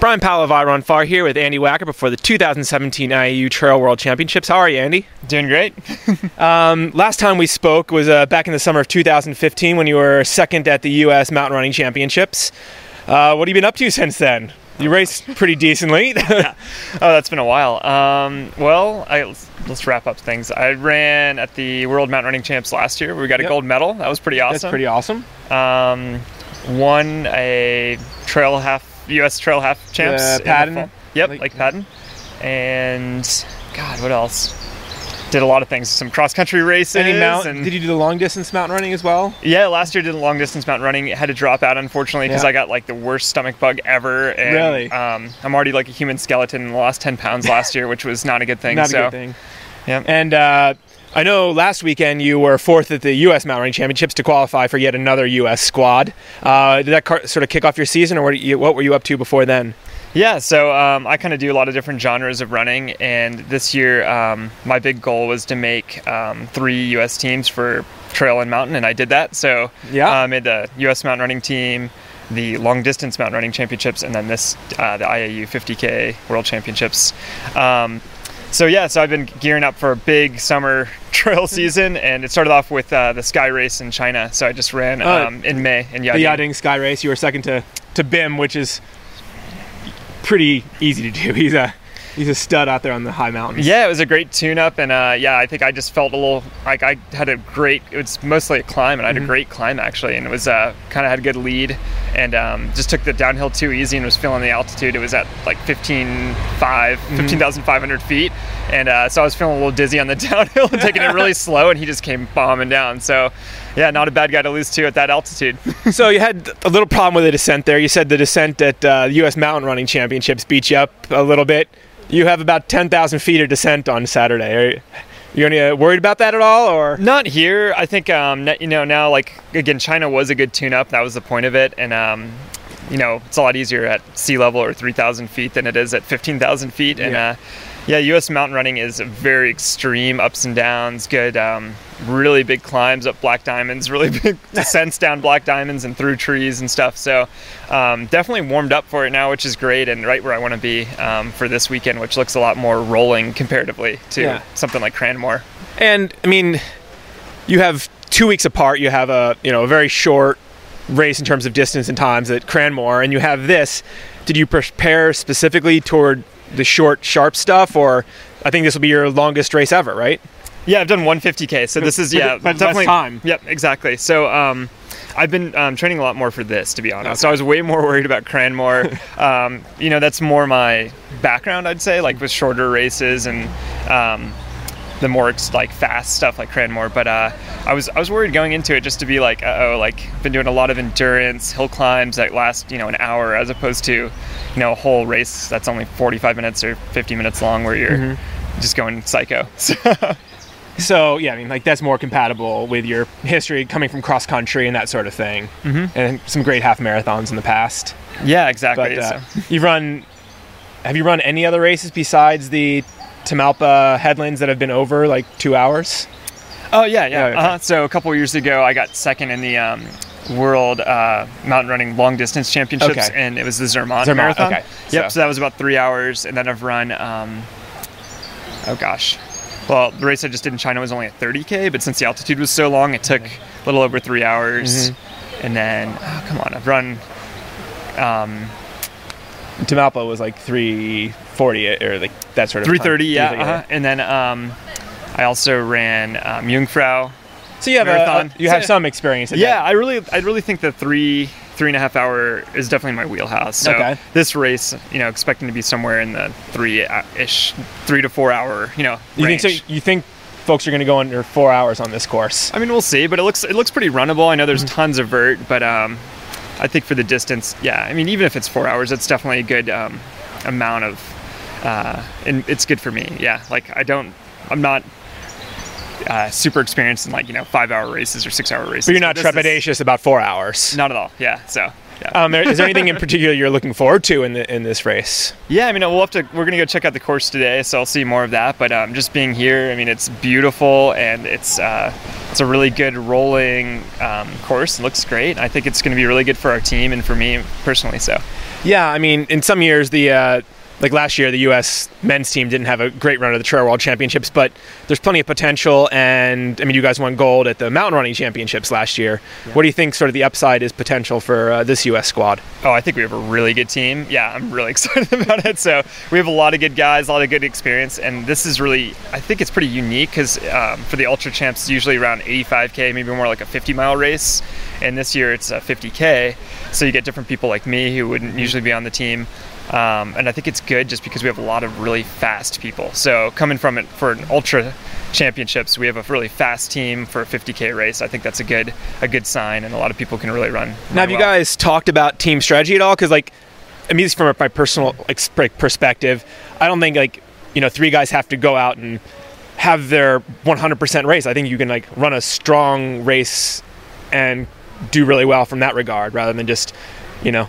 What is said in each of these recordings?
Bryon Powell of iRunFar here with Andy Wacker before the 2017 IAU Trail World Championships. How are you, Andy? Doing great. um, last time we spoke was uh, back in the summer of 2015 when you were second at the U.S. Mountain Running Championships. Uh, what have you been up to since then? You raced pretty decently. yeah. Oh, that's been a while. Um, well, I, let's wrap up things. I ran at the World Mountain Running Champs last year. We got a yep. gold medal. That was pretty awesome. That's pretty awesome. Um, won a trail half U.S. Trail Half Champs. Uh, Paddon. Yep, like, like Paddon. And God, what else? Did a lot of things. Some cross country races. Any did you do the long distance mountain running as well? Yeah, last year did the long distance mountain running. Had to drop out unfortunately because yeah. I got like the worst stomach bug ever. And, really? Um, I'm already like a human skeleton and lost 10 pounds last year, which was not a good thing. not so, a good thing. Yeah. And uh, I know last weekend you were fourth at the U.S. Mountain Running Championships to qualify for yet another U.S. squad. Uh, did that car- sort of kick off your season, or what, you, what were you up to before then? Yeah, so um, I kind of do a lot of different genres of running, and this year um, my big goal was to make um, three U.S. teams for trail and mountain, and I did that. So yeah, I made the U.S. mountain running team, the long distance mountain running championships, and then this uh, the IAU 50K World Championships. So yeah, so I've been gearing up for a big summer trail season, and it started off with uh, the Sky Race in China. So I just ran uh, um, in May in Yading. The Yading Sky Race. You were second to to Bhim, which is pretty easy to do. He's a he's a stud out there on the high mountains. Yeah, it was a great tune-up, and uh, yeah, I think I just felt a little like I had a great. It was mostly a climb, and I had mm-hmm. a great climb actually, and it was uh, kind of had a good lead, and um, just took the downhill too easy, and was feeling the altitude. It was at like 15, 5, mm-hmm. 15,500 feet, and uh, so I was feeling a little dizzy on the downhill, and taking it really slow, and he just came bombing down. So yeah, not a bad guy to lose to at that altitude. so you had a little problem with the descent there. You said the descent at uh, U.S. Mountain Running Championships beat you up a little bit you have about 10,000 feet of descent on Saturday. Are you any uh, worried about that at all, or not here? I think um, you know now. Like again, China was a good tune-up. That was the point of it, and um, you know it's a lot easier at sea level or 3,000 feet than it is at 15,000 feet. And yeah. Uh, yeah, U.S. mountain running is very extreme, ups and downs, good, um, really big climbs up black diamonds, really big descents down black diamonds and through trees and stuff. So um, definitely warmed up for it now, which is great and right where I want to be um, for this weekend, which looks a lot more rolling comparatively to yeah. something like Cranmore. And I mean, you have two weeks apart. You have a you know a very short race in terms of distance and times at Cranmore, and you have this. Did you prepare specifically toward the short, sharp stuff, or I think this will be your longest race ever, right? Yeah, I've done 150k, so this is yeah, but definitely time. Yep, exactly. So um, I've been um, training a lot more for this, to be honest. Okay. So I was way more worried about Cranmore. um, you know, that's more my background, I'd say, like with shorter races and um, the more like fast stuff like Cranmore. But uh, I was I was worried going into it just to be like, oh, like been doing a lot of endurance hill climbs that last you know an hour as opposed to you know a whole race that's only 45 minutes or 50 minutes long where you're mm-hmm. just going psycho. So. yeah, I mean, like that's more compatible with your history coming from cross country and that sort of thing, mm-hmm. and some great half marathons in the past. Yeah, exactly. But, uh, so. you've run. Have you run any other races besides the Tamalpa headlands that have been over like two hours? Oh yeah, yeah. Oh, okay. uh-huh. So a couple years ago, I got second in the um, World uh, Mountain Running Long Distance Championships, okay. and it was the Zermatt, Zermatt Marathon. Okay. Yep. So. so. that was about three hours, and then I've run. Um, oh gosh. Well, the race I just did in China was only at 30k, but since the altitude was so long, it took a little over three hours. Mm-hmm. And then, oh, come on, I've run. Um, Tamalpa was like 340 or like that sort of 330, yeah. Uh-huh. And then um, I also ran um, Jungfrau. So you have a, you have some experience. yeah, that. I really I really think the three three and a half hour is definitely my wheelhouse. So okay. this race, you know, expecting to be somewhere in the three ish, three to four hour, you know. You range. think so? You think folks are going to go under four hours on this course? I mean, we'll see, but it looks it looks pretty runnable. I know there's mm-hmm. tons of vert, but um, I think for the distance, yeah. I mean, even if it's four hours, it's definitely a good um, amount of, uh, and it's good for me. Yeah, like I don't, I'm not uh, super experienced in like you know five hour races or six hour races. But you're not trepidatious is, about four hours. Not at all. Yeah. So. Um, is there anything in particular you're looking forward to in the, in this race? Yeah, I mean, we'll have to. We're gonna go check out the course today, so I'll see more of that. But um, just being here, I mean, it's beautiful and it's uh, it's a really good rolling um, course. It looks great. I think it's going to be really good for our team and for me personally. So Yeah, I mean, in some years the uh, like last year, the U.S. men's team didn't have a great run at the Trail World Championships, but there's plenty of potential. And I mean, you guys won gold at the mountain running championships last year. Yeah. What do you think sort of the upside is potential for uh, this U.S. squad? Oh, I think we have a really good team. Yeah, I'm really excited about it. So we have a lot of good guys, a lot of good experience, and this is really, I think it's pretty unique because um, for the ultra champs, it's usually around 85k, maybe more like a 50 mile race, and this year it's a 50k. So you get different people like me who wouldn't usually be on the team. Um, and I think it's good just because we have a lot of really fast people. So coming from it for an ultra championships, we have a really fast team for a 50k race. I think that's a good a good sign, and a lot of people can really run. now, have well. you guys talked about team strategy at all? Because like, I mean, from my personal perspective, I don't think like you know three guys have to go out and have their 100% race. I think you can like run a strong race and do really well from that regard, rather than just you know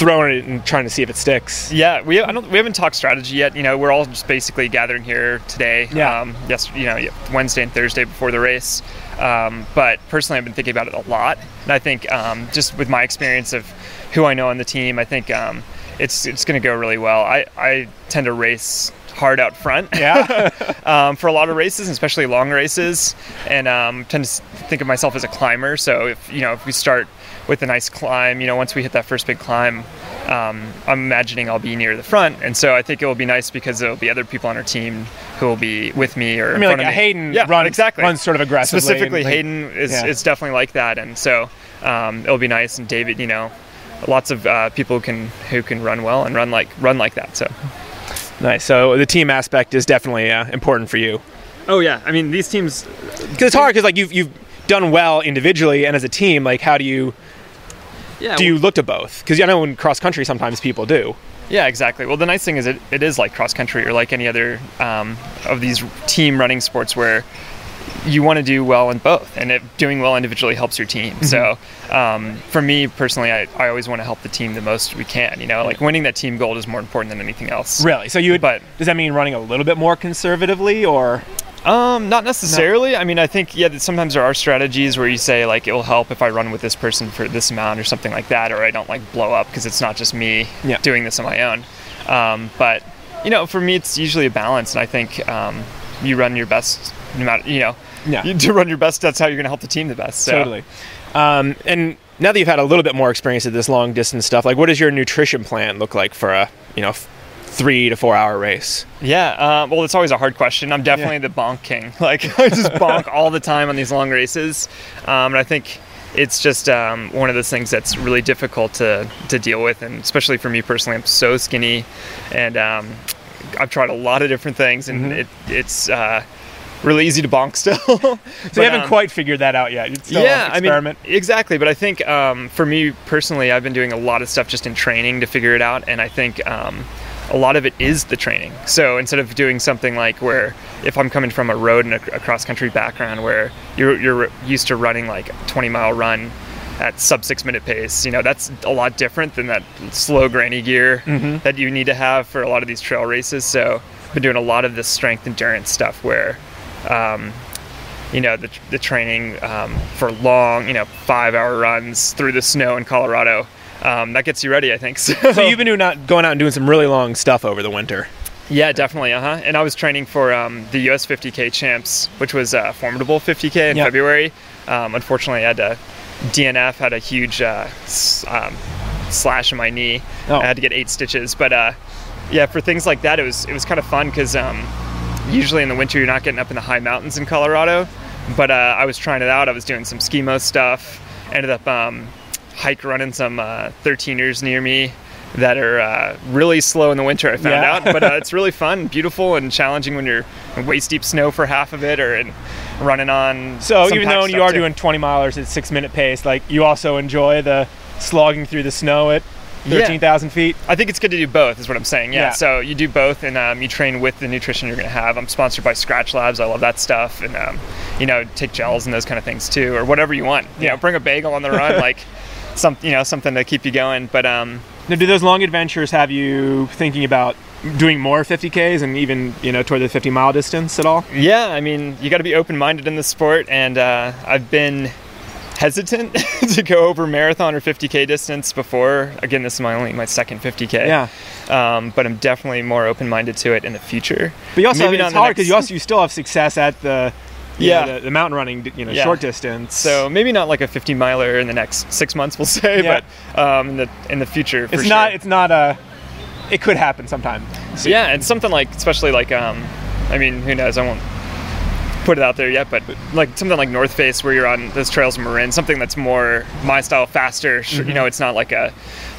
throwing it and trying to see if it sticks. Yeah, we I don't we haven't talked strategy yet. You know, we're all just basically gathering here today. Yeah. Um, yes, you know, Wednesday and Thursday before the race. Um, but personally, I've been thinking about it a lot, and I think um, just with my experience of who I know on the team, I think um, it's it's going to go really well. I I tend to race hard out front. Yeah. um, for a lot of races, especially long races, and um, tend to think of myself as a climber. So if you know if we start with a nice climb. You know, once we hit that first big climb, um, I'm imagining I'll be near the front, and so I think it will be nice because there'll be other people on our team who will be with me or I mean, like Hayden yeah, runs, exactly. runs sort of aggressively. Specifically, like, Hayden is, yeah. is definitely like that, and so um, it'll be nice. And David, you know, lots of uh, people who can who can run well and run like run like that. So nice. So the team aspect is definitely uh, important for you. Oh yeah, I mean these teams. Because it's hard because like you've you've done well individually and as a team. Like how do you yeah, do you look to both? Because I know in cross country sometimes people do. Yeah, exactly. Well, the nice thing is it, it is like cross country or like any other um, of these team running sports where you want to do well in both, and it, doing well individually helps your team. Mm-hmm. So, um, for me personally, I, I always want to help the team the most we can. You know, like winning that team gold is more important than anything else. Really? So you would, but does that mean running a little bit more conservatively, or? Um, not necessarily. No. I mean, I think yeah. Sometimes there are strategies where you say like it will help if I run with this person for this amount or something like that, or I don't like blow up because it's not just me yeah. doing this on my own. Um, but you know, for me, it's usually a balance, and I think um, you run your best, no matter you know, yeah. you, to run your best. That's how you're going to help the team the best. So. Totally. Um, and now that you've had a little bit more experience at this long distance stuff, like what does your nutrition plan look like for a you know three to four hour race? Yeah, um, well, it's always a hard question. I'm definitely yeah. the bonk king. Like, I just bonk all the time on these long races. Um, and I think it's just um, one of those things that's really difficult to, to deal with. And especially for me personally, I'm so skinny. And um, I've tried a lot of different things, and mm-hmm. it, it's. Uh, really easy to bonk still. so but, you haven't um, quite figured that out yet. yeah, I mean, exactly. But I think um, for me personally, I've been doing a lot of stuff just in training to figure it out, and I think um, a lot of it is the training. So instead of doing something like where if I'm coming from a road and a, a cross country background where you're, you're used to running like a 20 mile run at sub six minute pace, you know, that's a lot different than that slow granny gear mm-hmm. that you need to have for a lot of these trail races. So I've been doing a lot of this strength endurance stuff where, um, you know, the, the training um, for long, you know, five hour runs through the snow in Colorado um, that gets you ready, I think. So. so, you've been doing out, going out and doing some really long stuff over the winter. Yeah, definitely. Uh huh. And I was training for um, the US 50K champs, which was a formidable 50K in yep. February. Um, unfortunately, I had to DNF, had a huge uh, um, slash in my knee. Oh. I had to get eight stitches. But uh, yeah, for things like that, it was it was kind of fun because um, usually in the winter you're not getting up in the high mountains in Colorado. But uh, I was trying it out. I was doing some skimo stuff. Ended up um, hike running some uh, 13ers near me that are uh, really slow in the winter. I found yeah. out, but uh, it's really fun, beautiful, and challenging when you're in waist deep snow for half of it, or in, running on. So even though you are too. doing 20 milers at six minute pace, like you also enjoy the slogging through the snow at 13,000 yeah. feet? I think it's good to do both, is what I'm saying. Yeah. yeah. So you do both, and um, you train with the nutrition you're going to have. I'm sponsored by Skratch Labs. I love that stuff. And, um, you know, take gels and those kind of things too, or whatever you want. You yeah. know, bring a bagel on the run. like, some you know something to keep you going. But um, now, do those long adventures have you thinking about doing more 50ks and even you know toward the 50 mile distance at all? Yeah, I mean you got to be open minded in the sport, and uh, I've been hesitant to go over marathon or 50k distance before. Again, this is my only my second 50k. Yeah. Um, but I'm definitely more open-minded to it in the future. But you also Maybe it's not in hard because next- you also you still have success at the Yeah. know, the, the mountain running you know Yeah. short distance. So maybe not like a 50 miler in the next six months, we'll say, Yeah. but um, in the in the future, for it's sure. not it's not a it could happen sometime. yeah, and something like, especially like, um, I mean, who knows? I won't put it out there yet, but like something like North Face, where you're on those trails in Marin, something that's more my style, faster. sh You know, it's not like a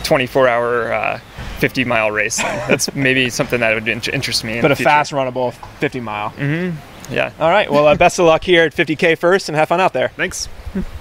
24 hour, uh, 50 mile race. That's maybe something that would in- interest me. in But the a future. fast runnable 50 mile. Mm-hmm. Yeah. All right. Well, uh, best of luck here at 50k first, and have fun out there. Thanks.